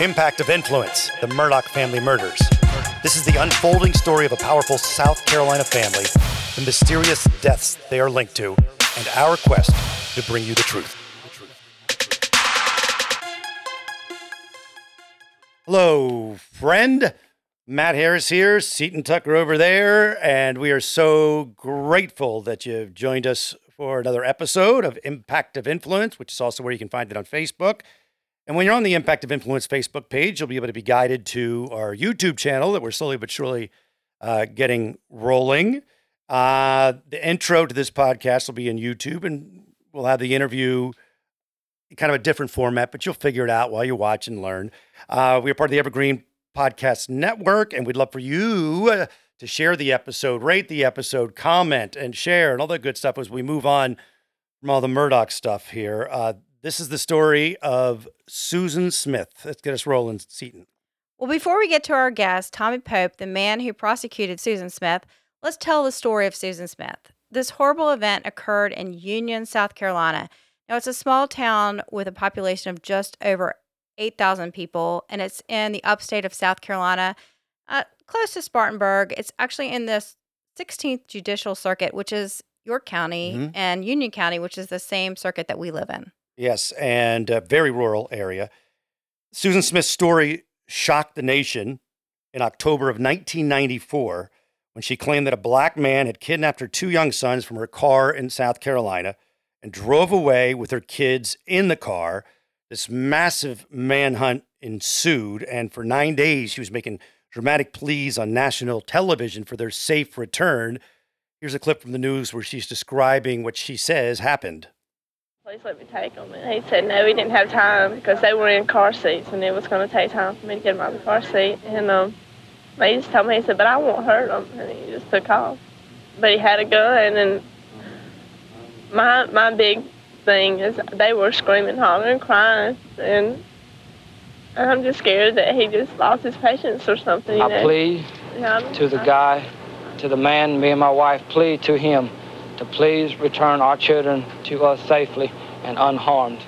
Impact of Influence The Murdaugh Family Murders. This is the unfolding story of a powerful South Carolina family, the mysterious deaths they are linked to, and our quest to bring you the truth. Hello, friend. Matt Harris here, Seaton Tucker over there, and we are so grateful that you've joined us for another episode of Impact of Influence, which is also where you can find it on Facebook. And when you're on the Impact of Influence Facebook page, you'll be able to be guided to our YouTube channel that we're slowly but surely uh, getting rolling. Uh, the intro to this podcast will be in YouTube, and we'll have the interview kind of a different format, but you'll figure it out while you watch and learn. Uh, we are part of the Evergreen Podcast Network, and we'd love for you uh, to share the episode, rate the episode, comment, and share, and all that good stuff as we move on from all the Murdaugh stuff here. This is the story of Susan Smith. Let's get us rolling, Seaton. Well, before we get to our guest, Tommy Pope, the man who prosecuted Susan Smith, let's tell the story of Susan Smith. This horrible event occurred in Union, South Carolina. Now, it's a small town with a population of just over 8,000 people, and it's in the upstate of South Carolina, uh, close to Spartanburg. It's actually in the 16th Judicial Circuit, which is York County, Mhm. and Union County, which is the same circuit that we live in. Yes, and a very rural area. Susan Smith's story shocked the nation in October of 1994 when she claimed that a black man had kidnapped her two young sons from her car in South Carolina and drove away with her kids in the car. This massive manhunt ensued, and for nine days, she was making dramatic pleas on national television for their safe return. Here's a clip from the news where she's describing what she says happened. Please let me take them. And he said no, he didn't have time because they were in car seats and it was going to take time for me to get them out of the car seat. And um, he just told me, he said, but I won't hurt them. And he just took off. But he had a gun and my, my big thing is they were screaming, hollering, crying. And I'm just scared that he just lost his patience or something. I know? plead Yeah, to the guy, to the man, me and my wife plead to him to please return our children to us safely and unharmed.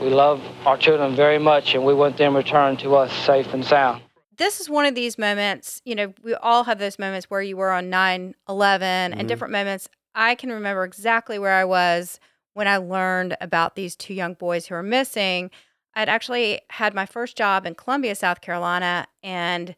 We love our children very much and we want them returned to us safe and sound. this is one of these moments, you know, we all have those moments where you were on 9 11 Mhm. and different moments. I can remember exactly where I was when I learned about these two young boys who were missing. I'd actually had my first job in Columbia, South Carolina, and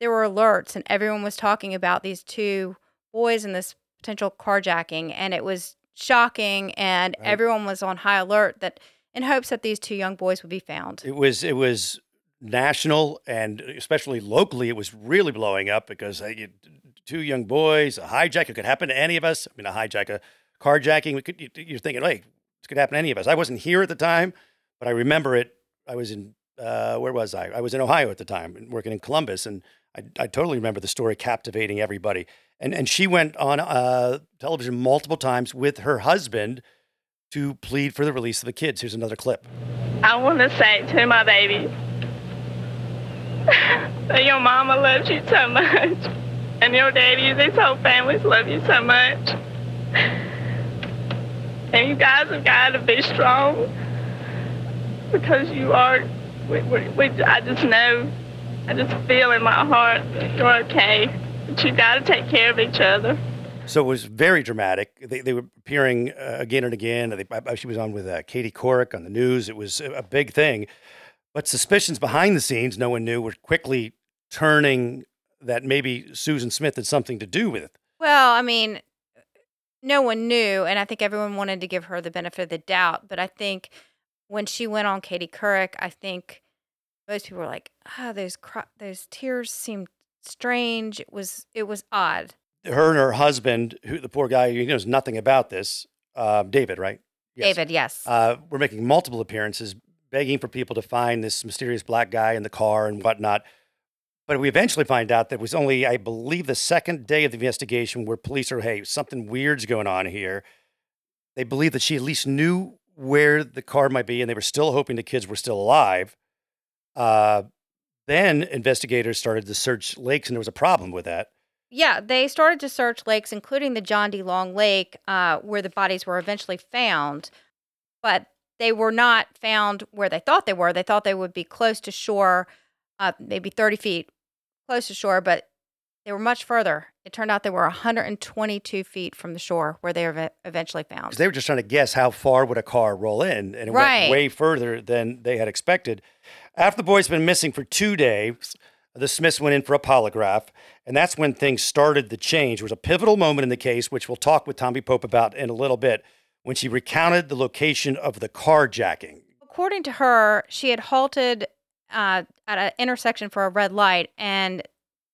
there were alerts, and everyone was talking about these two boys and this potential carjacking, and it was shocking, and Right. everyone was on high alert that in hopes that these two young boys would be found. It was it was national and especially locally. It was really blowing up because two young boys, a hijack. It could happen to any of us. I mean, a hijack, a carjacking. We could. you- You're thinking, hey, this could happen to any of us. I wasn't here at the time, but I remember it. I was in uh, where was I? I was in Ohio at the time, working in Columbus, and I, I totally remember the story captivating everybody. And and she went on uh, television multiple times with her husband to plead for the release of the kids. Here's another clip. I want to say to my baby that your mama loves you so much, and your daddy and his whole families love you so much. And you guys have got to be strong because you are. We, we, we, I just know, I just feel in my heart that you're okay. But you got to take care of each other. So it was very dramatic. They, they were appearing uh, again and again. They, I- she was on with uh, Katie Couric on the news. It was a a big thing. But suspicions behind the scenes, no one knew, were quickly turning that maybe Susan Smith had something to do with it. Well, I mean, no one knew, and I think everyone wanted to give her the benefit of the doubt. But I think when she went on Katie Couric, I think most people were like, "Ah, those cry- those tears seemed strange. It was it was odd." Her and her husband, who the poor guy, he knows nothing about this, uh, David, right? Yes. David, yes, uh, were making multiple appearances, begging for people to find this mysterious black guy in the car and whatnot. But we eventually find out that it was only, I believe, the second day of the investigation where police are, hey, something weird's going on here. They believe that she at least knew where the car might be, and they were still hoping the kids were still alive. Uh, then investigators started to search lakes, and there was a problem with that. yeah. They started to search lakes, including the John D. Long Lake, uh, where the bodies were eventually found. But they were not found where they thought they were. They thought they would be close to shore, uh, maybe 30 feet close to shore, but they were much further. It turned out they were 122 feet from the shore where they were eventually found. they were just trying to guess how far would a car roll in, and it Right. went way further than they had expected. After the boys been missing for two days, the Smiths went in for a polygraph, and that's when things started to change. There was a pivotal moment in the case, which we'll talk with Tommy Pope about in a little bit, when she recounted the location of the carjacking. According to her, she had halted uh, at an intersection for a red light, and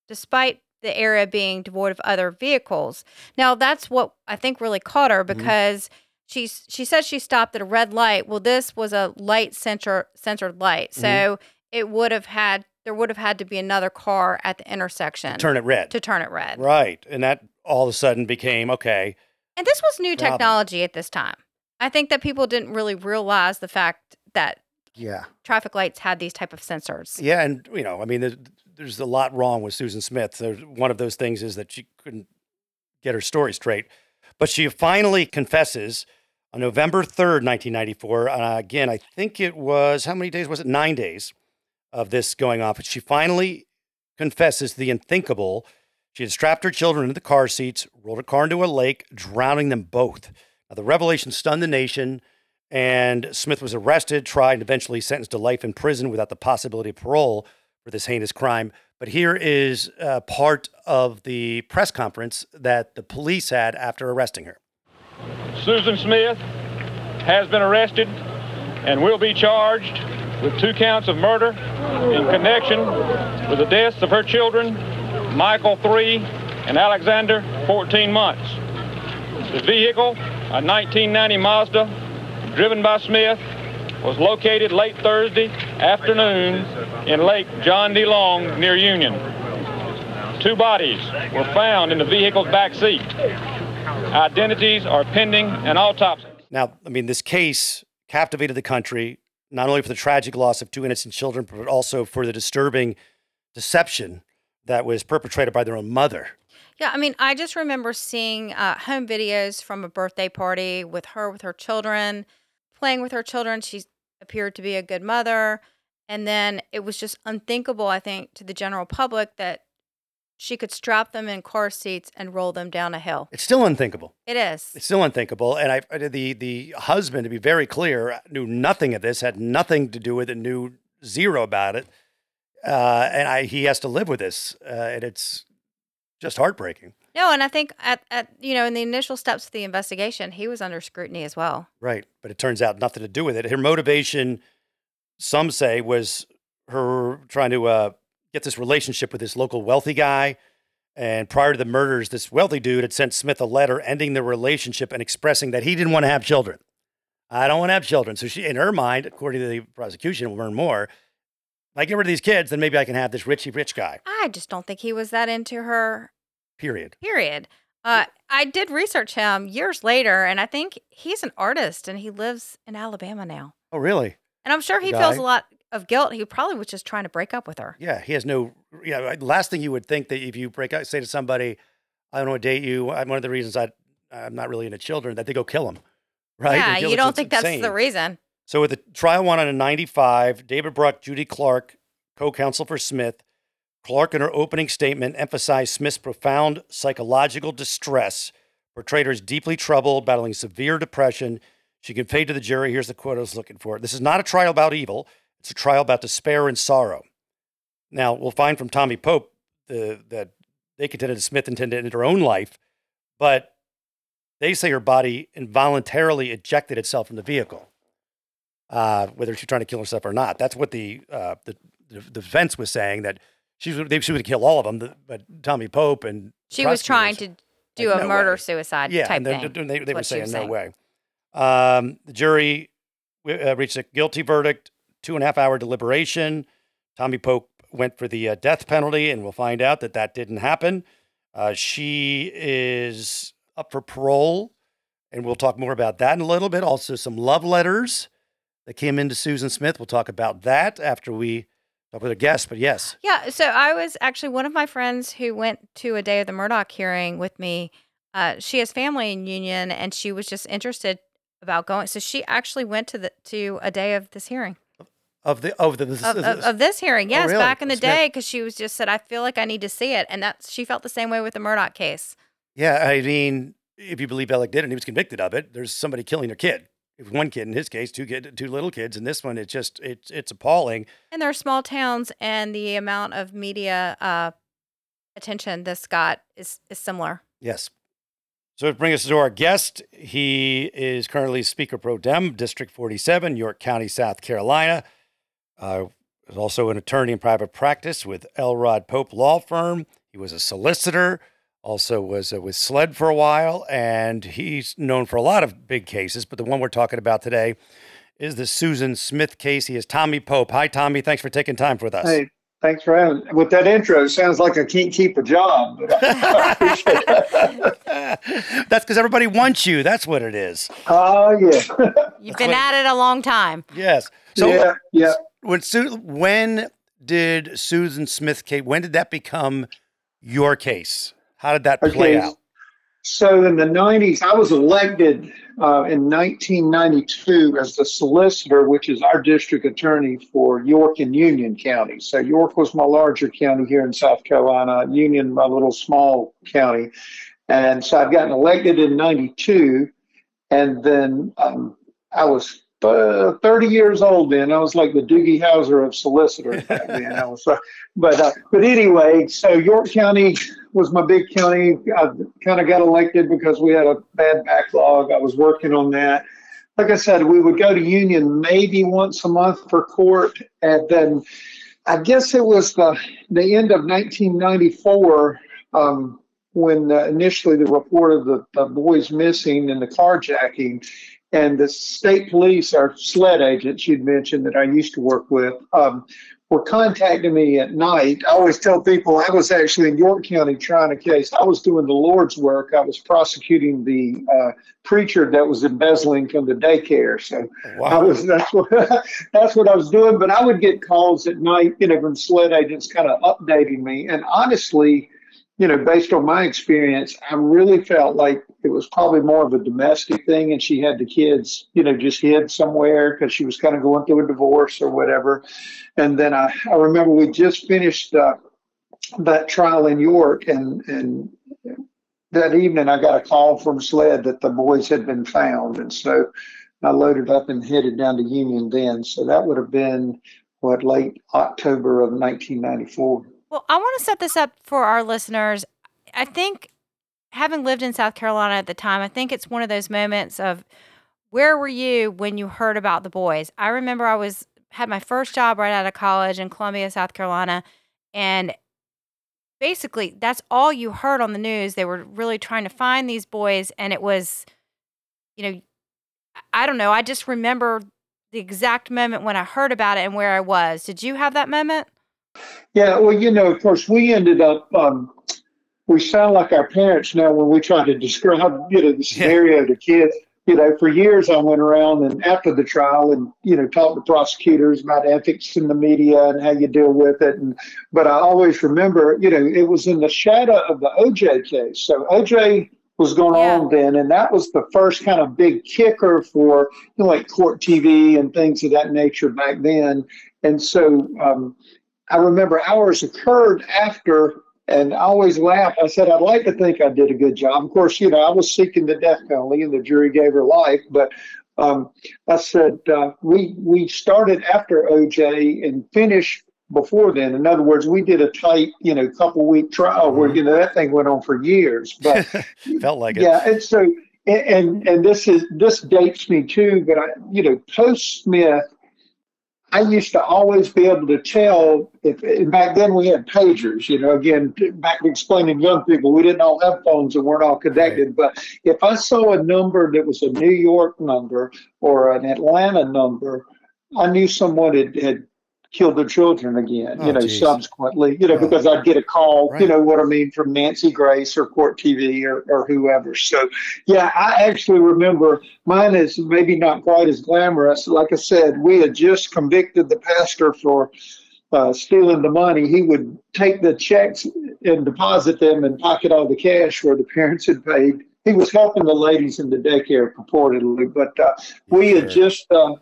despite the area being devoid of other vehicles, now that's what I think really caught her because she's she she said she stopped at a red light. Well, this was a light sensor censored light, mm-hmm. so it would have had there would have had to be another car at the intersection to Turn it red. to turn it red. Right. And that all of a sudden became okay. And this was new technology at this time. I think that people didn't really realize the fact that Yeah. traffic lights had these type of sensors. Yeah. And, you know, I mean, there's, there's a lot wrong with Susan Smith. There's, one of those things is that she couldn't get her story straight. But she finally confesses on November 3rd, 1994. Uh, again, I think it was, how many days was it? Nine days of this going on. She finally confesses the unthinkable. She had strapped her children into the car seats, rolled her car into a lake, drowning them both. Now, the revelation stunned the nation, and Smith was arrested, tried, and eventually sentenced to life in prison without the possibility of parole for this heinous crime. But here is uh, part of the press conference that the police had after arresting her. Susan Smith has been arrested and will be charged with two counts of murder in connection with the deaths of her children, Michael, three, and Alexander, 14 months. The vehicle, a 1990 Mazda, driven by Smith, was located late Thursday afternoon in Lake John D. Long near Union. Two bodies were found in the vehicle's back seat. Identities are pending an autopsy. Now, I mean, this case captivated the country, not only for the tragic loss of two innocent children, but also for the disturbing deception that was perpetrated by their own mother. Yeah, I mean, I just remember seeing uh, home videos from a birthday party with her with her children, playing with her children. She appeared to be a good mother. And then it was just unthinkable, I think, to the general public that she could strap them in car seats and roll them down a hill. It's still unthinkable. It is. It's still unthinkable. And I, the the husband, to be very clear, knew nothing of this, had nothing to do with it, knew zero about it, uh, and I he has to live with this, uh, and it's just heartbreaking. No, and I think at, at you know in the initial steps of the investigation, he was under scrutiny as well. Right. But it turns out nothing to do with it. Her motivation, some say, was her trying to uh, get this relationship with this local wealthy guy. And prior to the murders, this wealthy dude had sent Smith a letter ending the relationship and expressing that he didn't want to have children. I don't want to have children. So she, in her mind, according to the prosecution, we'll learn more. If I get rid of these kids, then maybe I can have this richy rich guy. I just don't think he was that into her Period. period. Uh, I did research him years later, and I think he's an artist and he lives in Alabama now. Oh, really? And I'm sure he feels a lot of guilt. He probably was just trying to break up with her. Yeah, he has no. Yeah, last thing you would think that if you break up, say to somebody, "I don't want to date you," I'm one of the reasons I I'm not really into children that they go kill him, right? yeah, you don't think that's the reason. So with the trial won on a 95, David Bruck, Judy Clarke, co-counsel for Smith, Clark in her opening statement emphasized Smith's profound psychological distress, portrayed her as deeply troubled, battling severe depression. She conveyed to the jury, here's the quote I was looking for. This is not a trial about evil. It's a trial about despair and sorrow. Now, we'll find from Tommy Pope the, that they contended that Smith intended to end her own life, but they say her body involuntarily ejected itself from the vehicle uh, whether she's trying to kill herself or not. That's what the uh, the, the defense was saying that she was they she would kill all of them, but Tommy Pope and She was trying to do Like, a no murder way. suicide yeah, type and they, thing. they, they were saying no way. Um, the jury uh, reached a guilty verdict, two and a half hour deliberation. Tommy Pope went for the uh, death penalty, and we'll find out that that didn't happen. Uh, she is up for parole, and we'll talk more about that in a little bit. Also, some love letters that came into Susan Smith. We'll talk about that after we talk with a guest. But yes, Yeah, so I was actually one of my friends who went to a day of the Murdaugh hearing with me. Uh, she has family in Union, and she was just interested about going. So she actually went to the to a day of this hearing of the of the this, of, of, of this hearing. Yes, really? back in the Smith. day, because she was just said, "I feel like I need to see it," and that she felt the same way with the Murdaugh case. yeah. I mean, if you believe Alec did, and he was convicted of it, there's somebody killing their kid. It was one kid in his case, two kid, two little kids. In this one, it's just it's it's appalling. And there are small towns, and the amount of media uh, attention this got is is similar. Yes. So to bring us to our guest, he is currently Speaker Pro Tem, District 47, York County, South Carolina. Uh, is also an attorney in private practice with Elrod Pope Law Firm. He was a solicitor, also was uh, with SLED for a while, and he's known for a lot of big cases. But the one we're talking about today is the Susan Smith case. He is Tommy Pope. Hi, Tommy. Thanks for taking time with us. Hey, thanks for having. With that intro, it sounds like I can't keep a job. But I appreciate that. That's because everybody wants you. That's what it is. Oh yeah, You've been at it a long time. Yes. So yeah, yeah. When Su- when did Susan Smith case? When did that become your case? How did that play Okay. out? So in the '90s, I was elected uh, in 1992 as the solicitor, which is our district attorney for York and Union County. So York was my larger county here in South Carolina. Union, my little small county. And so I've gotten elected in '92, and then um, I was uh, 30 years old then. I was like the Doogie Howser of solicitors back then. I was, uh, but uh, but anyway, so York County was my big county. I kind of got elected because we had a bad backlog. I was working on that. Like I said, we would go to Union maybe once a month for court, and then I guess it was the the end of 1994 um, when uh, initially the report of the, the boys missing and the carjacking, and the state police, our SLED agents you'd mentioned that I used to work with, um, were contacting me at night. I always tell people I was actually in York County trying a case. I was doing the Lord's work. I was prosecuting the uh, preacher that was embezzling from the daycare. So I Wow. was that's what that's what I was doing. But I would get calls at night, you know, from SLED agents kind of updating me. And honestly, you know, based on my experience, I really felt like it was probably more of a domestic thing, and she had the kids, you know, just hid somewhere because she was kind of going through a divorce or whatever. And then I, I remember we just finished uh, that trial in York, and and that evening I got a call from SLED that the boys had been found, and so I loaded up and headed down to Union then. So that would have been what late October of 1994. Well, I want to set this up for our listeners. I think, having lived in South Carolina at the time, I think it's one of those moments of where were you when you heard about the boys? I remember I was had my first job right out of college in Columbia, South Carolina, and basically that's all you heard on the news. They were really trying to find these boys, and it was, you know, I- don't know. I just remember the exact moment when I heard about it and where I was. Did you have that moment? Yeah, well, you know, of course, we ended up. Um, we sound like our parents now when we try to describe, you know, the scenario to kids. You know, for years I went around and after the trial and you know talked to prosecutors about ethics in the media and how you deal with it. And but I always remember, you know, it was in the shadow of the OJ case. So OJ was going Yeah. on then, and that was the first kind of big kicker for you know like court TV and things of that nature back then. And so um, I remember ours occurred after, and I always laugh. I said, I'd like to think I did a good job. Of course, you know, I was seeking the death penalty, and the jury gave her life. But um, I said uh, we we started after OJ and finished before then. In other words, we did a tight, you know, couple week trial where you know that thing went on for years. But Felt like it. yeah, and so and and, and this is this dates me too, but I you know post Smith, I used to always be able to tell if back then we had pagers. You know, again back to explaining to young people, we didn't all have phones and weren't all connected. But if I saw a number that was a New York number or an Atlanta number, I knew someone had had killed their children again. Oh, you know, geez. subsequently, you know, Oh. because I'd get a call. Right. You know what I mean from Nancy Grace or Court TV or, or whoever. So yeah, I actually remember mine is maybe not quite as glamorous. Like I said, we had just convicted the pastor for uh, stealing the money. He would take the checks and deposit them and pocket all the cash where the parents had paid he was helping the ladies in the daycare purportedly, but uh, we had just uh,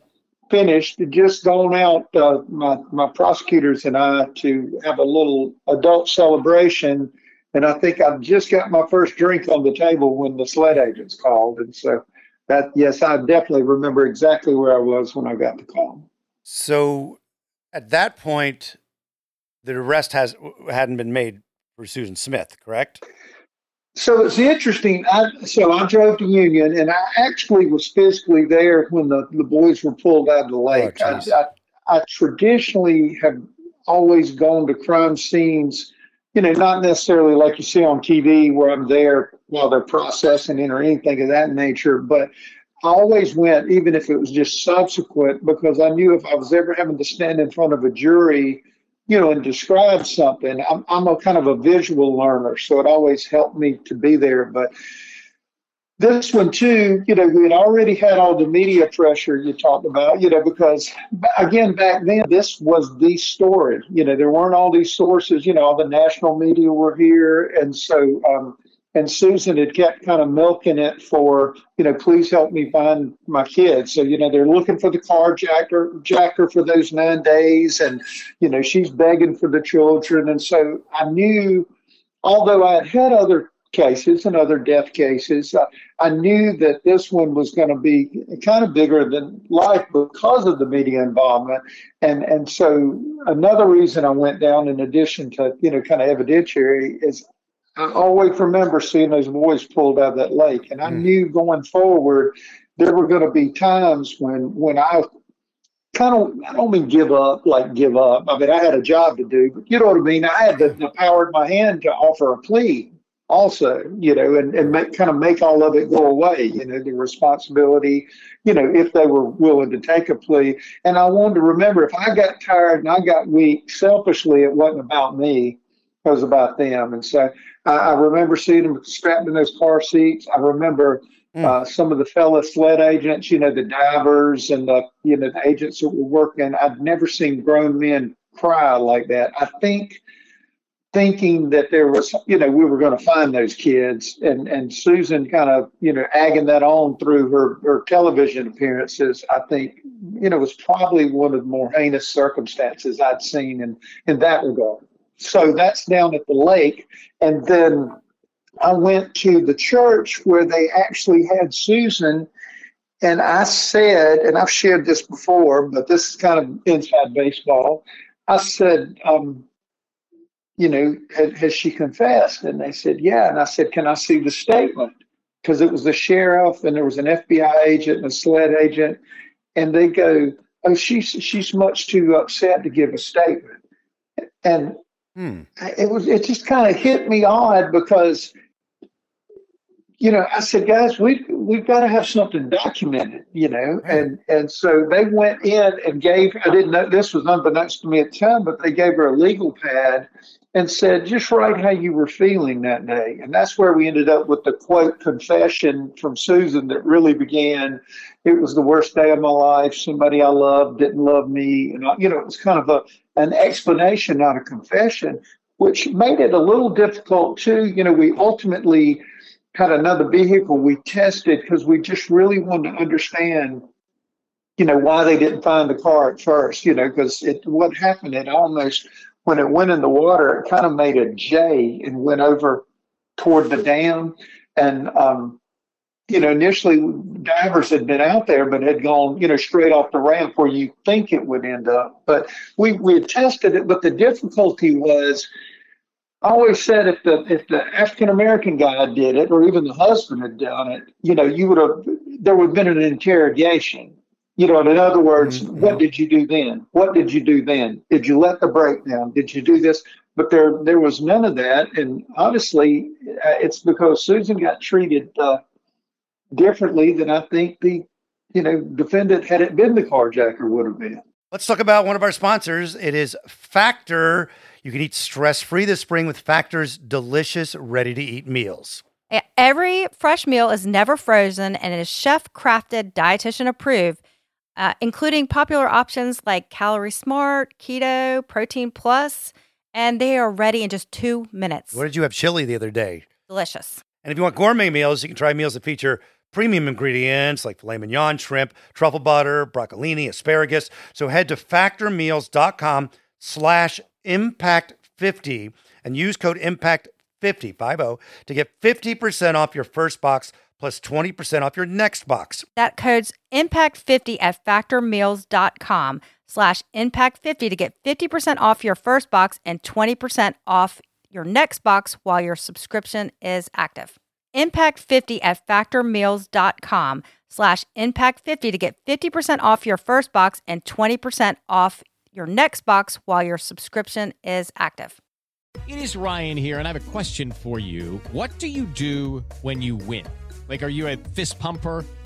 finished, just gone out, uh, my, my prosecutors and I, to have a little adult celebration. And I think I've just got my first drink on the table when the SLED agents called. And so that, yes, I definitely remember exactly where I was when I got the call. So at that point, the arrest has hadn't been made for Susan Smith, correct? So it's interesting. I, so I drove to Union, and I actually was physically there when the, the boys were pulled out of the oh, lake. I. I, I traditionally have always gone to crime scenes, you know, not necessarily like you see on TV where I'm there while they're processing it or anything of that nature, but I always went, even if it was just subsequent, because I knew if I was ever having to stand in front of a jury, you know, and describe something, I'm, I'm a kind of a visual learner, so it always helped me to be there. But this one too, you know, we had already had all the media pressure you talked about, you know, because again, back then, this was the story. You know, there weren't all these sources, you know, all the national media were here. And so, um, and Susan had kept kind of milking it for, you know, please help me find my kids. So, you know, they're looking for the carjacker jacker for those nine days. And, you know, she's begging for the children. And so I knew, although I had had other cases and other death cases, uh, I knew that this one was going to be kind of bigger than life because of the media involvement. And and so another reason I went down, in addition to you know kind of evidentiary, is I always remember seeing those boys pulled out of that lake, and I Mm. knew going forward there were going to be times when when I kind of I don't mean give up like give up. I mean I had a job to do, but you know what I mean. I had the, the power in my hand to offer a plea also, you know, and, and make, kind of make all of it go away, you know, the responsibility, you know, if they were willing to take a plea. And I wanted to remember if I got tired and I got weak, selfishly, it wasn't about me, it was about them. And so I, I remember seeing them strapped in those car seats. I remember Mm. uh, some of the fellow SLED agents, you know, the divers and the, you know, the agents that were working. I'd never seen grown men cry like that. I think thinking that there was, you know, we were going to find those kids, and and Susan kind of, you know, agging that on through her her television appearances. I think, you know, was probably one of the more heinous circumstances I'd seen in in that regard. So that's down at the lake, and then I went to the church where they actually had Susan. And I said, and I've shared this before, but this is kind of inside baseball. I said, um, you know, has, has she confessed? And they said, yeah. And I said, can I see the statement? Because it was the sheriff and there was an FBI agent and a SLED agent. And they go, oh, she's, she's much too upset to give a statement. And Hmm. It was, it just kind of hit me odd because, you know, I said, guys, we, we've got to have something documented, you know? Right. And, and so they went in and gave, I didn't know, this was unbeknownst to me at the time, but they gave her a legal pad and said, just write how you were feeling that day. And that's where we ended up with the quote confession from Susan that really began, it was the worst day of my life. Somebody I loved didn't love me. And, I- you know, it was kind of a, an explanation, not a confession, which made it a little difficult too. You know, we ultimately had another vehicle we tested because we just really wanted to understand, you know, why they didn't find the car at first, you know, because it what happened, it almost when it went in the water, it kind of made a J and went over toward the dam. And um, you know, initially divers had been out there, but had gone, you know, straight off the ramp where you think it would end up. But we we had tested it, but the difficulty was, I always said if the if the African American guy did it, or even the husband had done it, you know, you would have there would have been an interrogation. You know, in other words, Mhm. what did you do then? What did you do then? Did you let the brake down? Did you do this? But there there was none of that, and honestly, uh, it's because Susan got treated uh, differently than I think the you know defendant had it been the carjacker would have been. Let's talk about one of our sponsors. It is Factor. You can eat stress free this spring with Factor's delicious, ready to eat meals. Every fresh meal is never frozen and is chef crafted, dietitian approved, uh, including popular options like Calorie Smart, Keto, Protein Plus, and they are ready in just two minutes. What did you have chili the other day? Delicious. And if you want gourmet meals, you can try meals that feature premium ingredients like filet mignon, shrimp, truffle butter, broccolini, asparagus. So head to factormeals.com slash impact50 and use code impact50, to get 50% off your first box plus 20% off your next box. That code's impact50 at factormeals.com slash impact50 to get 50% off your first box and 20% off your next box while your subscription is active. Impact50 at factormeals.com slash impact50 to get 50% off your first box and 20% off your next box while your subscription is active. It is Ryan here, and I have a question for you. What do you do when you win? Like, are you a fist pumper?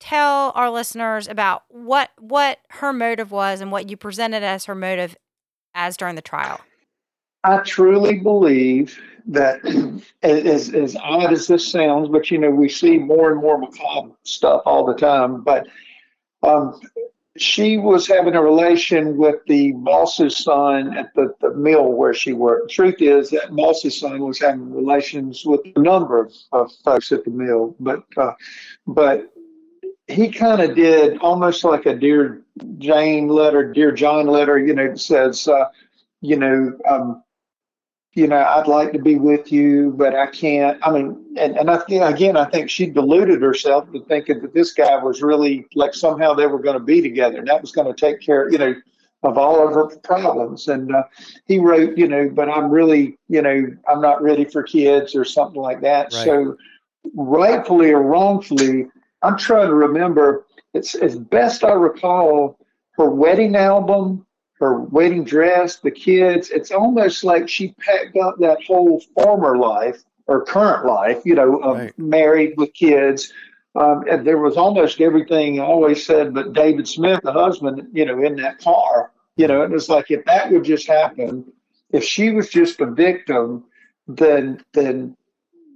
tell our listeners about what what her motive was and what you presented as her motive as during the trial? I truly believe that, as, as odd as this sounds, but you know, we see more and more macabre stuff all the time. But um, she was having a relation with the boss's son at the, the mill where she worked. Truth is that boss's son was having relations with a number of, of folks at the mill, but uh, but he kind of did almost like a dear Jane letter, dear John letter. You know, that says, uh, you know, um, you know, I'd like to be with you, but I can't. I mean, and, and I think, again, I think she deluded herself to thinking that this guy was really like somehow they were going to be together and that was going to take care, you know, of all of her problems. And uh, he wrote, you know, but I'm really, you know, I'm not ready for kids or something like that. Right. So, rightfully or wrongfully, I'm trying to remember. It's as best I recall, her wedding album her wedding dress, the kids. It's almost like she packed up that whole former life or current life, you know, of Right. married with kids. Um, and there was almost everything I always said, but David Smith, the husband, you know, in that car, you know, it was like if that would just happen, if she was just a victim, then then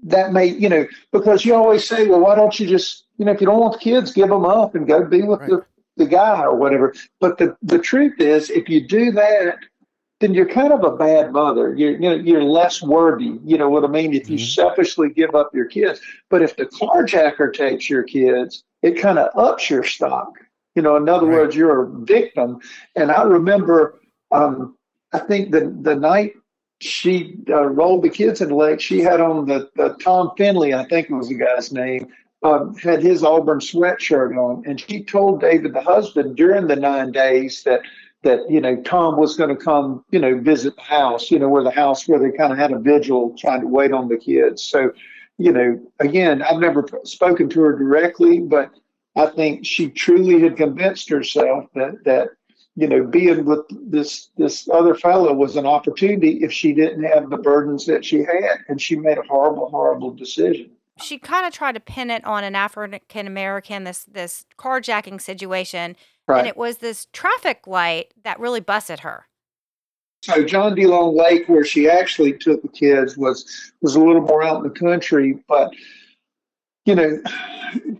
that may, you know, because you always say, well, why don't you just, you know, if you don't want the kids, give them up and go be with Right. the, the guy or whatever. But the, the truth is, if you do that, then you're kind of a bad mother. You're, you know, you're less worthy. You know what I mean? If you Mhm. selfishly give up your kids. But if the carjacker takes your kids, it kind of ups your stock. You know, in other Right. words, you're a victim. And I remember, um, I think the the night she uh, rolled the kids in the lake, she had on the, the Tom Findlay, I think was the guy's name, um, had his Auburn sweatshirt on, and she told David, the husband, during the nine days that that you know Tom was going to come, you know, visit the house, you know, where the house where they kind of had a vigil trying to wait on the kids. So, you know, again, I've never spoken to her directly, but I think she truly had convinced herself that that you know being with this this other fellow was an opportunity if she didn't have the burdens that she had, and she made a horrible, horrible decision. She kind of tried to pin it on an African American, this this carjacking situation, Right. and it was this traffic light that really busted her. So John D. Long Lake, where she actually took the kids, was was a little more out in the country. But you know,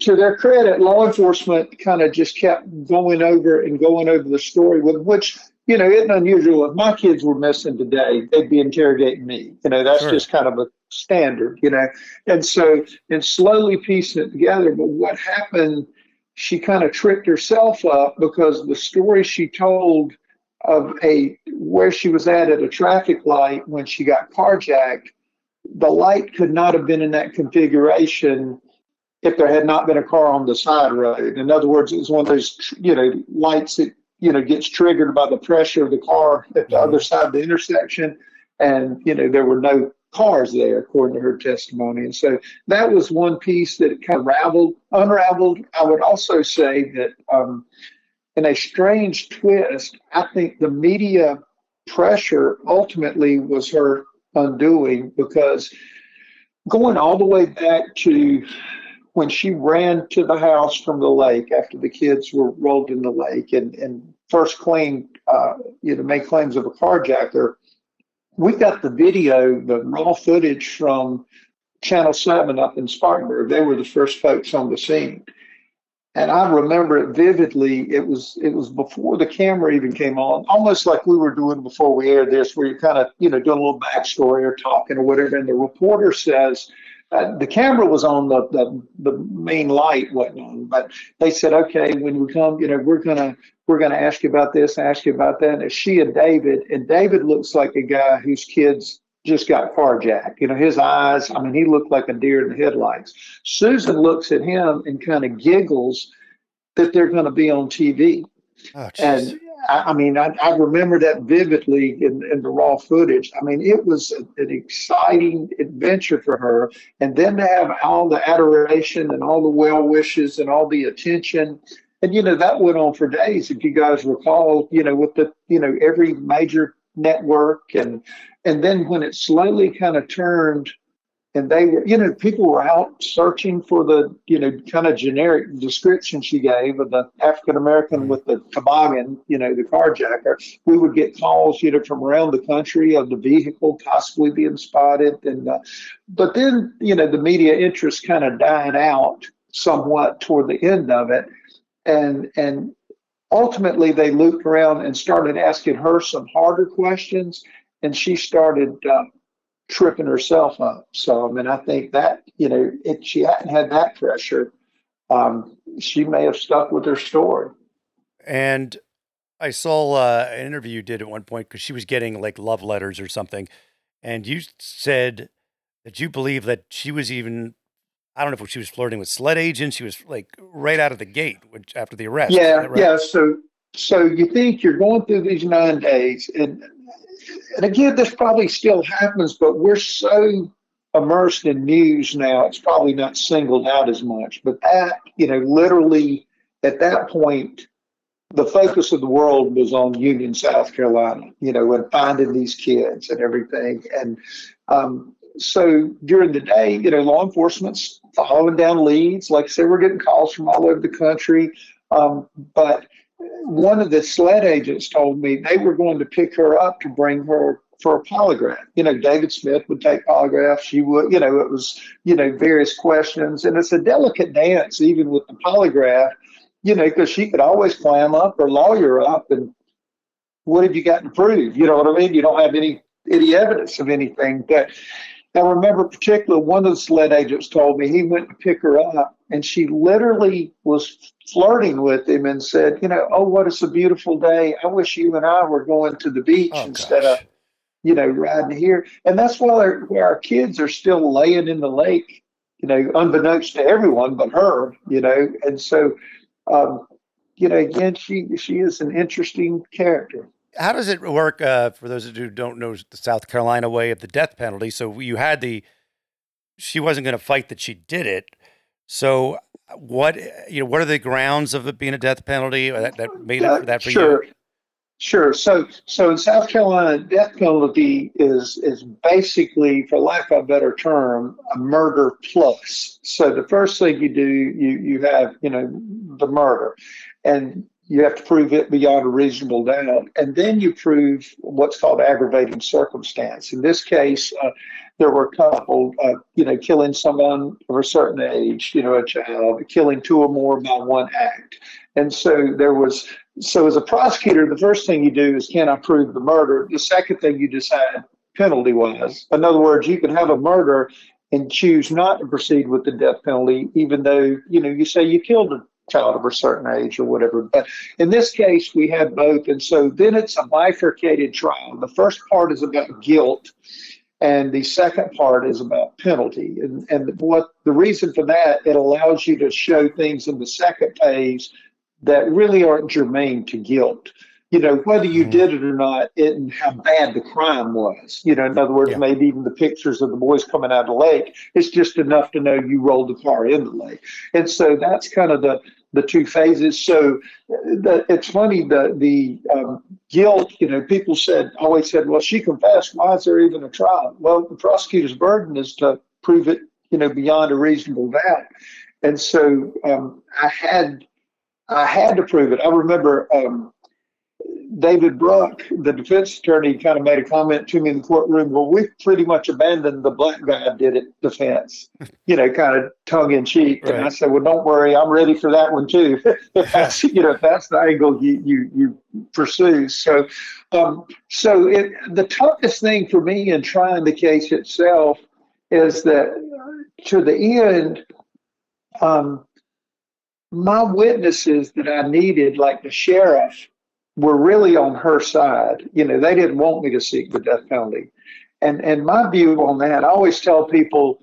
to their credit, law enforcement kind of just kept going over and going over the story, with which you know isn't unusual. If my kids were missing today, they'd be interrogating me. You know, that's Sure. just kind of a standard. You know, and so and slowly piecing it together. But what happened? She kind of tricked herself up because the story she told of a where she was at at a traffic light when she got carjacked, the light could not have been in that configuration if there had not been a car on the side road. In other words, it was one of those you know lights that you know gets triggered by the pressure of the car at the Mhm. other side of the intersection, and you know there were no cars there according to her testimony. And so that was one piece that kind of raveled, unraveled. I would also say that. Um, in a strange twist, I think the media pressure ultimately was her undoing because going all the way back to when she ran to the house from the lake after the kids were rolled in the lake and, and first claimed, uh, you know, made claims of a carjacker, we got the video, the raw footage from Channel 7 up in Spartanburg. They were the first folks on the scene. And I remember it vividly. It was it was before the camera even came on, almost like we were doing before we aired this, where you're kind of you know doing a little backstory or talking or whatever. And the reporter says, uh, the camera was on the, the the main light wasn't on, but they said, okay, when we come, you know, we're gonna we're gonna ask you about this, ask you about that. And it's she and David, and David looks like a guy whose kids just got carjacked. You know, his eyes, I mean, he looked like a deer in the headlights. Susan looks at him and kind of giggles that they're going to be on TV. Oh, And. I, I mean, I, I remember that vividly in, in the raw footage. I mean, it was an exciting adventure for her. And then to have all the adoration and all the well wishes and all the attention. And, you know, that went on for days. If you guys recall, you know, with the, you know, every major network and, and then when it slowly kind of turned and they were, you know, people were out searching for the, you know, kind of generic description she gave of the African American with the toboggan, you know, the carjacker. We would get calls, you know, from around the country of the vehicle possibly being spotted, and uh, but then, you know, the media interest kind of died out somewhat toward the end of it, and and ultimately they looped around and started asking her some harder questions, and she started. Uh, tripping herself up. So I mean, I think that you know, if she hadn't had that pressure, um, she may have stuck with her story. And I saw uh, an interview you did at one point because she was getting like love letters or something, and you said that you believe that she was even. I don't know if she was flirting with SLED agents. She was like right out of the gate which, after the arrest. Yeah, right? yeah. So so you think you're going through these nine days, and and again, this probably still happens, but we're so immersed in news now. It's probably not singled out as much, but that you know, literally at that point, the focus of the world was on Union, South Carolina. You know, and finding these kids and everything, and um, so during the day, you know, law enforcement's following down leads. Like I said, we're getting calls from all over the country. Um, but one of the SLED agents told me they were going to pick her up to bring her for a polygraph. You know, David Smith would take polygraphs. She would, you know, it was, you know, various questions. And it's a delicate dance, even with the polygraph, you know, because she could always clam up or lawyer up and what have you got to prove? You know what I mean? You don't have any any evidence of anything. But I remember particularly one of the SLED agents told me he went to pick her up and she literally was flirting with him and said, you know, oh, what is a beautiful day. I wish you and I were going to the beach Oh, instead gosh. of, you know, riding here. And that's why our, kids are still laying in the lake, you know, unbeknownst to everyone but her, you know. And so, um, you know, again, she she is an interesting character. How does it work uh, for those of you who don't know the South Carolina way of the death penalty? So you had the, she wasn't going to fight that she did it. So what you know? What are the grounds of it being a death penalty that, that made it for that for sure. you? Sure. So, so in South Carolina, death penalty is is basically, for lack of a better term, a murder plus. So the first thing you do, you you have you know the murder, and you have to prove it beyond a reasonable doubt, and then you prove what's called aggravating circumstance. In this case, uh, there were a couple, uh, you know, killing someone of a certain age, you know, a child, killing two or more by one act, and so there was so as a prosecutor, the first thing you do is can I prove the murder? The second thing you decide penalty wise. In other words, you can have a murder and choose not to proceed with the death penalty, even though, you know, you say you killed a child of a certain age or whatever. But in this case, we had both. And so then it's a bifurcated trial. The first part is about guilt. And the second part is about penalty. And, and what the reason for that, it allows you to show things in the second phase that really aren't germane to guilt. You know, whether you Mhm. did it or not, it, and how bad the crime was. You know, in other words, Yeah. maybe even the pictures of the boys coming out of the lake, it's just enough to know you rolled the car in the lake. And so that's kind of the the two phases. So the, it's funny the the um, guilt. You know, people said always said, "Well, she confessed. Why is there even a trial?" Well, the prosecutor's burden is to prove it. You know, beyond a reasonable doubt. and so um, I had I had to prove it. I remember um, David Bruck, the defense attorney, kind of made a comment to me in the courtroom. Well, we've pretty much abandoned the black guy did it defense, you know, kind of tongue in cheek. And I said, well, don't worry, I'm ready for that one too. if that's you know, if that's the angle you you you pursue. So, um, so it, the toughest thing for me in trying the case itself is that to the end, um, my witnesses that I needed, like the sheriff, were really on her side. You know, they didn't want me to seek the death penalty. And and my view on that, I always tell people,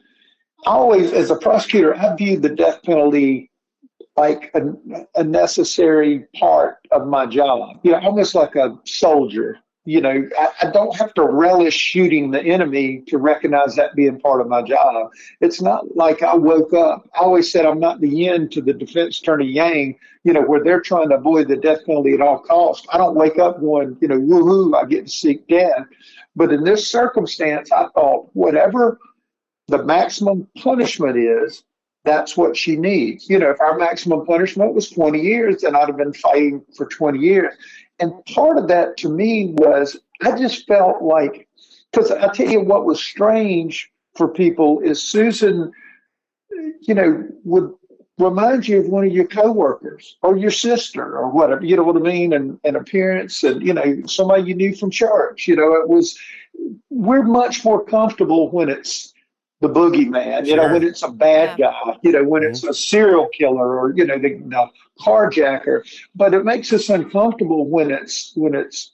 always as a prosecutor, I viewed the death penalty like a, a necessary part of my job. You know, almost like a soldier. You know, I, I don't have to relish shooting the enemy to recognize that being part of my job. It's not like I woke up. I always said I'm not the yin to the defense attorney yang, you know, where they're trying to avoid the death penalty at all costs. I don't wake up going, you know, woohoo, I get to seek death. But in this circumstance, I thought whatever the maximum punishment is, that's what she needs. You know, if our maximum punishment was 20 years, then I'd have been fighting for 20 years. And part of that to me was I just felt like, because I tell you what was strange for people is Susan, you know, would remind you of one of your coworkers or your sister or whatever, you know what I mean? And, and appearance and, you know, somebody you knew from church, you know, it was, we're much more comfortable when it's the boogeyman, you know, when it's a bad guy, you know, when it's mm-hmm. a serial killer or, you know, the, the carjacker. But it makes us uncomfortable when it's when it's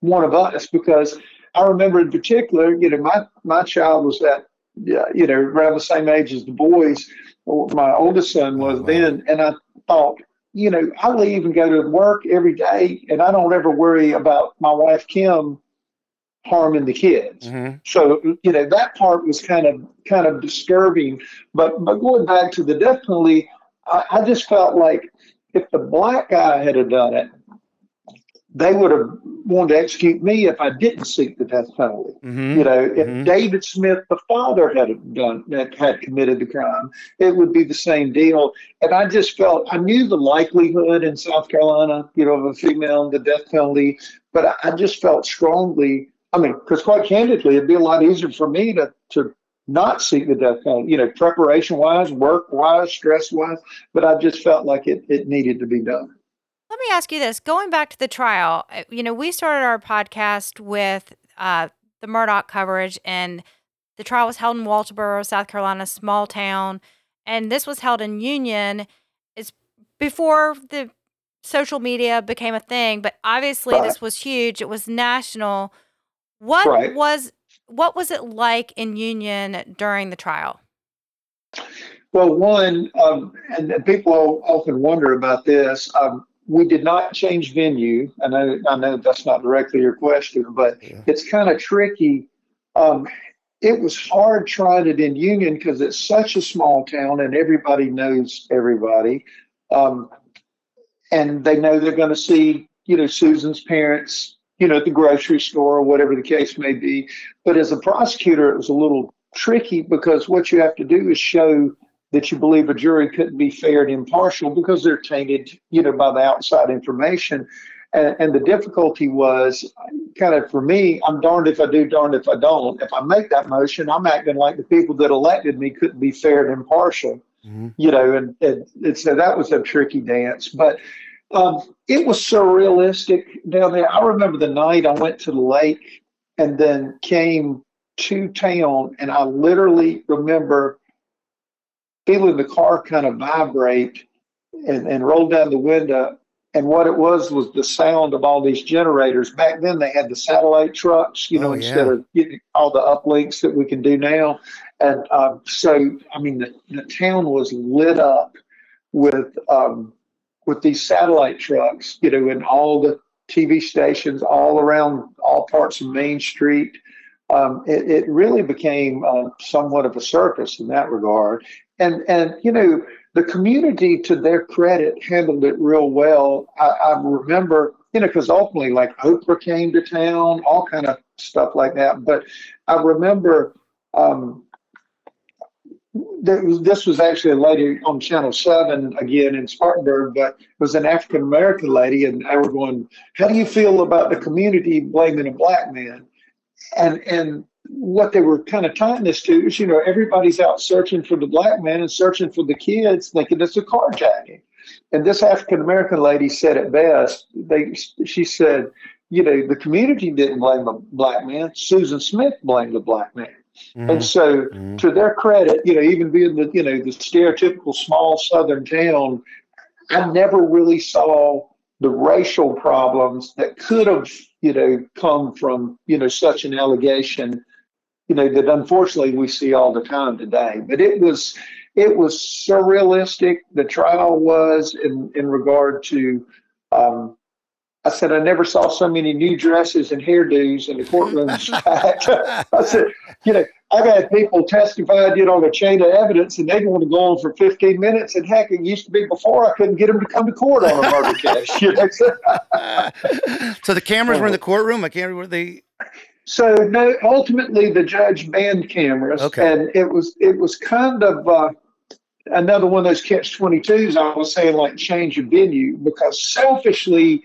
one of us because I remember in particular, you know, my my child was at yeah, you know, around the same age as the boys. My oldest son was then, and I thought, you know, I leave and go to work every day, and I don't ever worry about my wife Kim harming the kids. Mhm. So you know that part was kind of kind of disturbing. But but going back to the death penalty, I, I just felt like if the black guy had have done it, they would have wanted to execute me if I didn't seek the death penalty. Mhm. You know, if Mhm. David Smith, the father, had done that, had committed the crime, it would be the same deal. And I just felt I knew the likelihood in South Carolina, you know, of a female and the death penalty, but I, I just felt strongly. I mean, because quite candidly, it'd be a lot easier for me to to not seek the death penalty, you know, preparation wise, work wise, stress wise. But I just felt like it it needed to be done. Let me ask you this: going back to the trial, uh, you know, we started our podcast with uh, the Murdaugh coverage, and the trial was held in Walterboro, South Carolina, small town, and this was held in Union. It's before the social media became a thing, but obviously Right. this was huge. It was national. What Right. was what was it like in Union during the trial? Well, one, um, and, and people often wonder about this. Um, we did not change venue. I know, I know that's not directly your question, but Yeah. it's kind of tricky. Um, it was hard trying it in Union because it's such a small town and everybody knows everybody. Um, and they know they're going to see, you know, Susan's parents, you know, at the grocery store or whatever the case may be. But as a prosecutor, it was a little tricky because what you have to do is show that you believe a jury couldn't be fair and impartial because they're tainted, you know, by the outside information. And, and the difficulty was kind of for me, I'm darned if I do, darned if I don't. If I make that motion, I'm acting like the people that elected me couldn't be fair and impartial Mhm. you know, and, and, and so that was a tricky dance. But um, it was surrealistic down there. I remember the night I went to the lake and then came to town, and I literally remember feeling the car kind of vibrate and, and roll down the window. And what it was was the sound of all these generators. Back then, they had the satellite trucks, you know, Oh, instead of getting all the uplinks that we can do now. And um, so, I mean, the, the town was lit up with um, with these satellite trucks, you know, and all the TV stations all around all parts of Main Street. Um, it, it really became uh, somewhat of a circus in that regard. And and you know, the community, to their credit, handled it real well. I, I remember, you know, because ultimately, like Oprah came to town, all kind of stuff like that. But I remember. Um, this was actually a lady on Channel 7 again in Spartanburg, but it was an African American lady. And they were going, How do you feel about the community blaming a black man? And, and what they were kind of tying this to is, you know, everybody's out searching for the black man and searching for the kids, thinking it's a carjacking. And this African American lady said it best. They, she said, you know, the community didn't blame the black man. Susan Smith blamed the black man. Mm-hmm. And so, mm-hmm. to their credit, you know, even being the you know the stereotypical small southern town, I never really saw the racial problems that could have you know come from you know such an allegation, you know that unfortunately we see all the time today. But it was it was surrealistic. The trial was in in regard to um, I said, I never saw so many new dresses and hairdos in the courtrooms I said, you know, I've had people testify, you know, on a chain of evidence, and they want to go on for 15 minutes. And heck, it used to be before I couldn't get them to come to court on a murder case. You know? so the cameras were in the courtroom. I can't remember the. So no, ultimately the judge banned cameras, okay. and it was it was kind of. Uh, another one of those catch 22s i was saying like change of venue because selfishly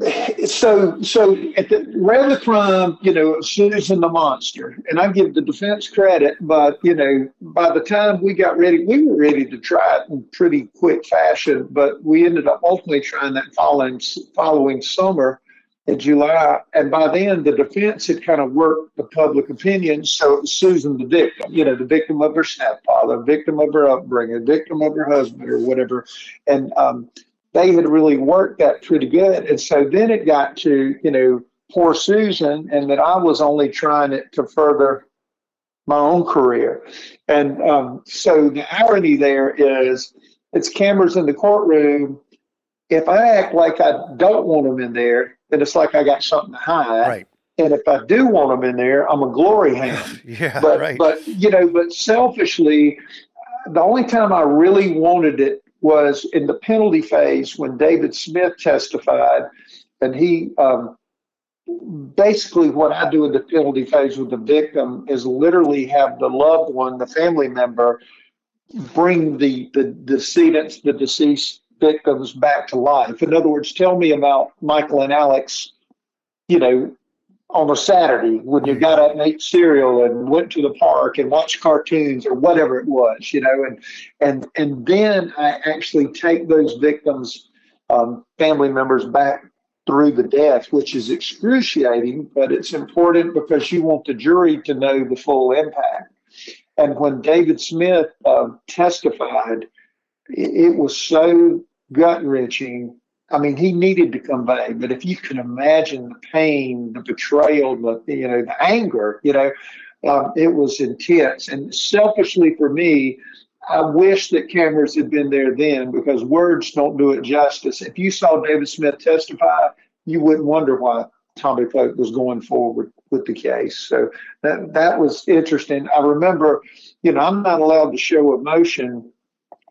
so so at the around the crime, you know, Susan the monster, and I give the defense credit, but you know, by the time we got ready, we were ready to try it in pretty quick fashion, but we ended up ultimately trying that following following summer in July, and by then the defense had kind of worked the public opinion, so Susan the victim, you know, the victim of her stepfather, victim of her upbringing, victim of her husband, or whatever, and um, they had really worked that pretty good. And so then it got to, you know, poor Susan, and that I was only trying it to further my own career. And um, so the irony there is it's cameras in the courtroom. If I act like I don't want them in there, then it's like I got something to hide. Right. And if I do want them in there, I'm a glory hound. yeah, but, right. But you know, but selfishly, the only time I really wanted it was in the penalty phase when David Smith testified, and he um, basically what I do in the penalty phase with the victim is literally have the loved one, the family member, bring the the decedents, the deceased victims back to life. In other words, tell me about Michael and Alex, you know, on a Saturday when you got up and ate cereal and went to the park and watched cartoons or whatever it was, you know, and and and then I actually take those victims, um, family members back through the death, which is excruciating, but it's important because you want the jury to know the full impact. And when David Smith uh, testified, it, it was so gut wrenching I mean, he needed to convey, but if you can imagine the pain, the betrayal, the you know, the anger, you know, um, it was intense. And selfishly for me, I wish that cameras had been there then because words don't do it justice. If you saw David Smith testify, you wouldn't wonder why Tommy Pope was going forward with the case. So that that was interesting. I remember, you know, I'm not allowed to show emotion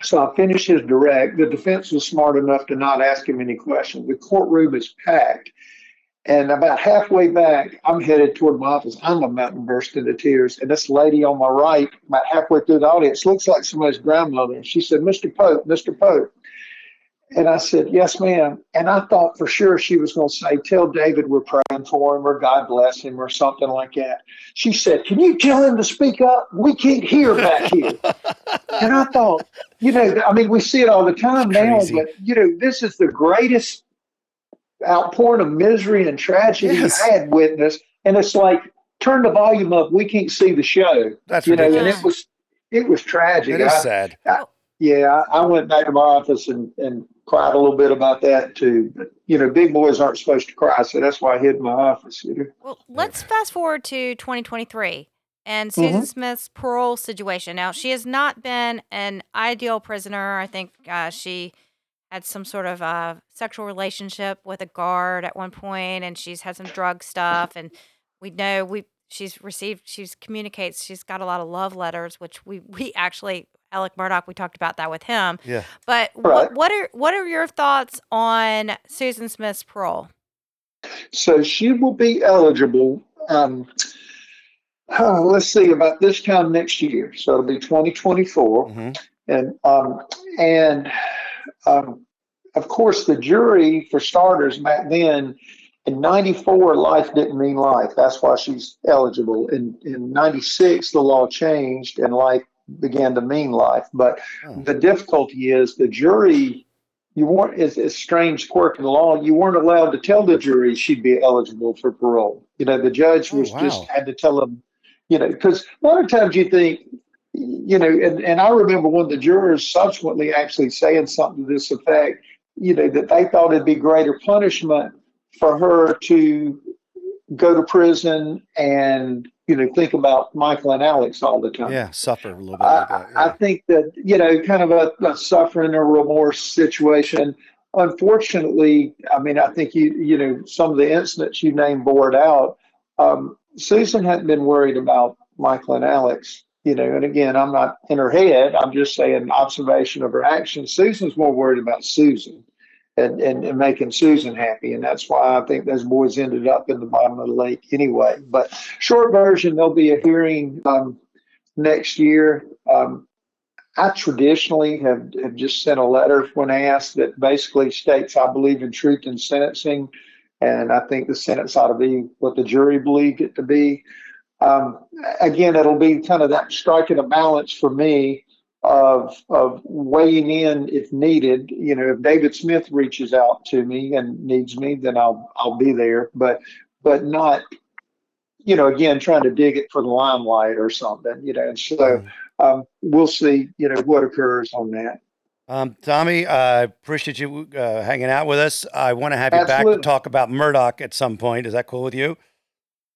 so I finished his direct. The defense was smart enough to not ask him any questions. The courtroom is packed. And about halfway back, I'm headed toward my office. I'm about to burst into tears. And this lady on my right, about halfway through the audience, looks like somebody's grandmother. And she said, Mr. Pope, Mr. Pope. And I said, Yes, ma'am. And I thought for sure she was going to say, Tell David we're praying for him or God bless him or something like that. She said, Can you tell him to speak up? We can't hear back here. and I thought, you know, I mean, we see it all the time now, but, you know, this is the greatest outpouring of misery and tragedy yes. I had witnessed. And it's like, turn the volume up. We can't see the show. That's you ridiculous. know, and it was it was tragic. It is I, sad. I, yeah, I went back to my office and, and cried a little bit about that too. But you know, big boys aren't supposed to cry, so that's why I hid in my office. You know? Well, let's fast forward to 2023 and Susan mm-hmm. Smith's parole situation. Now, she has not been an ideal prisoner. I think uh, she had some sort of uh, sexual relationship with a guard at one point, and she's had some drug stuff. And we know we she's received she's communicates she's got a lot of love letters, which we we actually Alec Murdaugh. We talked about that with him. Yeah. But right. what, what are what are your thoughts on Susan Smith's parole? So she will be eligible. Um, Oh, let's see about this time next year. So it'll be 2024, Mhm. and um, and um, of course the jury, for starters, back then in '94, life didn't mean life. That's why she's eligible. In in '96, the law changed and life began to mean life. But Oh. the difficulty is the jury. You weren't it's a strange quirk in the law. You weren't allowed to tell the jury she'd be eligible for parole. You know, the judge Oh, was wow. just had to tell them you know, because a lot of times you think, you know, and, and I remember one of the jurors subsequently actually saying something to this effect, you know, that they thought it'd be greater punishment for her to go to prison and, you know, think about Michael and Alex all the time. Yeah, suffer a little bit. like I, that, I think that you know, kind of a, a suffering or remorse situation. Unfortunately, I mean, I think you you know some of the incidents you named bore it out. Um, Susan hadn't been worried about Michael and Alex, you know. And again, I'm not in her head. I'm just saying observation of her actions. Susan's more worried about Susan. And, and, and making Susan happy. And that's why I think those boys ended up in the bottom of the lake anyway. But short version, there'll be a hearing um, next year. Um, I traditionally have, have just sent a letter when asked that basically states I believe in truth in sentencing, and I think the sentence ought to be what the jury believed it to be. Um, again, it'll be kind of that striking a balance for me of of weighing in if needed. You know, if David Smith reaches out to me and needs me, then I'll I'll be there. But but not, you know, again trying to dig it for the limelight or something. You know, and so um, we'll see. You know what occurs on that. Um, Tommy, I appreciate you uh, hanging out with us. I want to have you back to talk about Murdaugh at some point. Is that cool with you?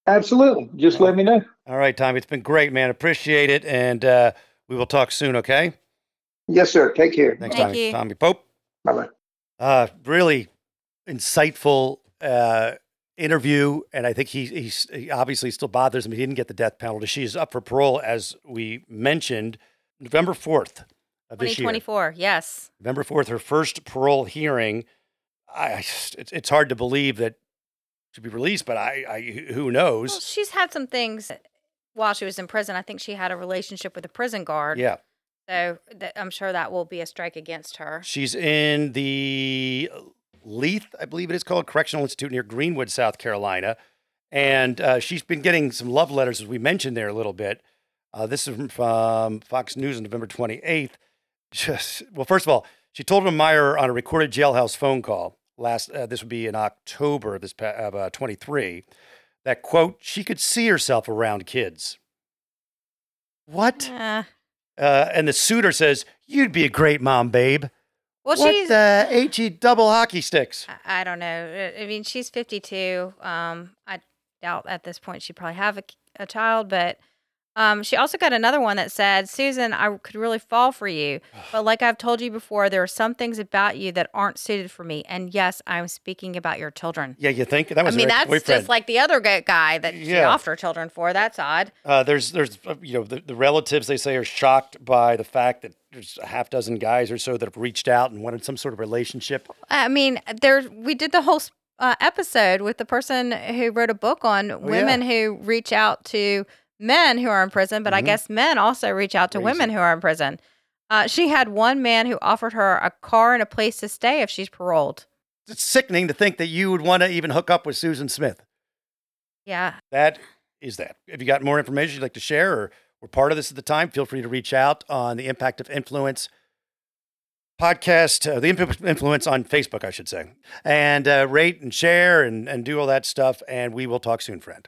Absolutely. Just let me know. All right, Tommy. It's been great, man. Appreciate it. And uh, we will talk soon, okay? Yes, sir. Take care. Thanks, Thank Tommy. you. Tommy Pope. Bye bye. Uh, really insightful uh, interview. And I think he, he's, he obviously still bothers him. He didn't get the death penalty. She's up for parole, as we mentioned, November 4th of this year. 2024. Yes. November 4th, her first parole hearing. I, I just- it's, it's hard to believe that she'll be released, but I, I who Well, knows? she's had some things while she was in prison. I think she had a relationship with a prison guard. Yeah. So that, I'm sure that will be a strike against her. She's in the Leath, I believe it is called, Correctional Institute near Greenwood, South Carolina. And uh, she's been getting some love letters, as we mentioned there a little bit. Uh, this is from Fox News on November 28th. Just, well, first of all, she told him Meyer on a recorded jailhouse phone call last, uh, this would be in October of this pa- of uh, 23, that quote, she could see herself around kids. What? Uh, Uh, and the suitor says, You'd be a great mom, babe. well, what she's. the HE double hockey sticks? I- I don't know. I- I mean, she's 52. Um, I doubt at this point she'd probably have a, a child, but um, she also got another one that said, Susan, I could really fall for you. But like I've told you before, there are some things about you that aren't suited for me. And yes, I'm speaking about your children. Yeah, you think that was. I mean, that's boyfriend? just like the other guy that she Yeah. offered her children for. That's odd. uh, there's, there's, uh, you know, the, the relatives they say are shocked by the fact that there's a half dozen guys or so that have reached out and wanted some sort of relationship. I mean, there we did the whole uh, episode with the person who wrote a book on Oh, women who reach out to men who are in prison, but I Mhm. guess men also reach out to women who are in prison. Uh, she had one man who offered her a car and a place to stay if she's paroled. It's sickening to think that you would want to even hook up with Susan Smith. Yeah, That is that. If you got more information you'd like to share or were part of this at the time, feel free to reach out on the Impact of Influence podcast, uh, the Impact of Influence on Facebook, I should say, and uh, rate and share and, and do all that stuff. And we will talk soon, friend.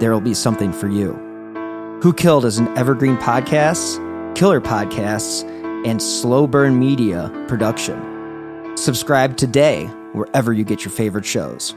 there will be something for you. Who Killed is an evergreen podcast, killer podcasts, and slow burn media production. Subscribe today wherever you get your favorite shows.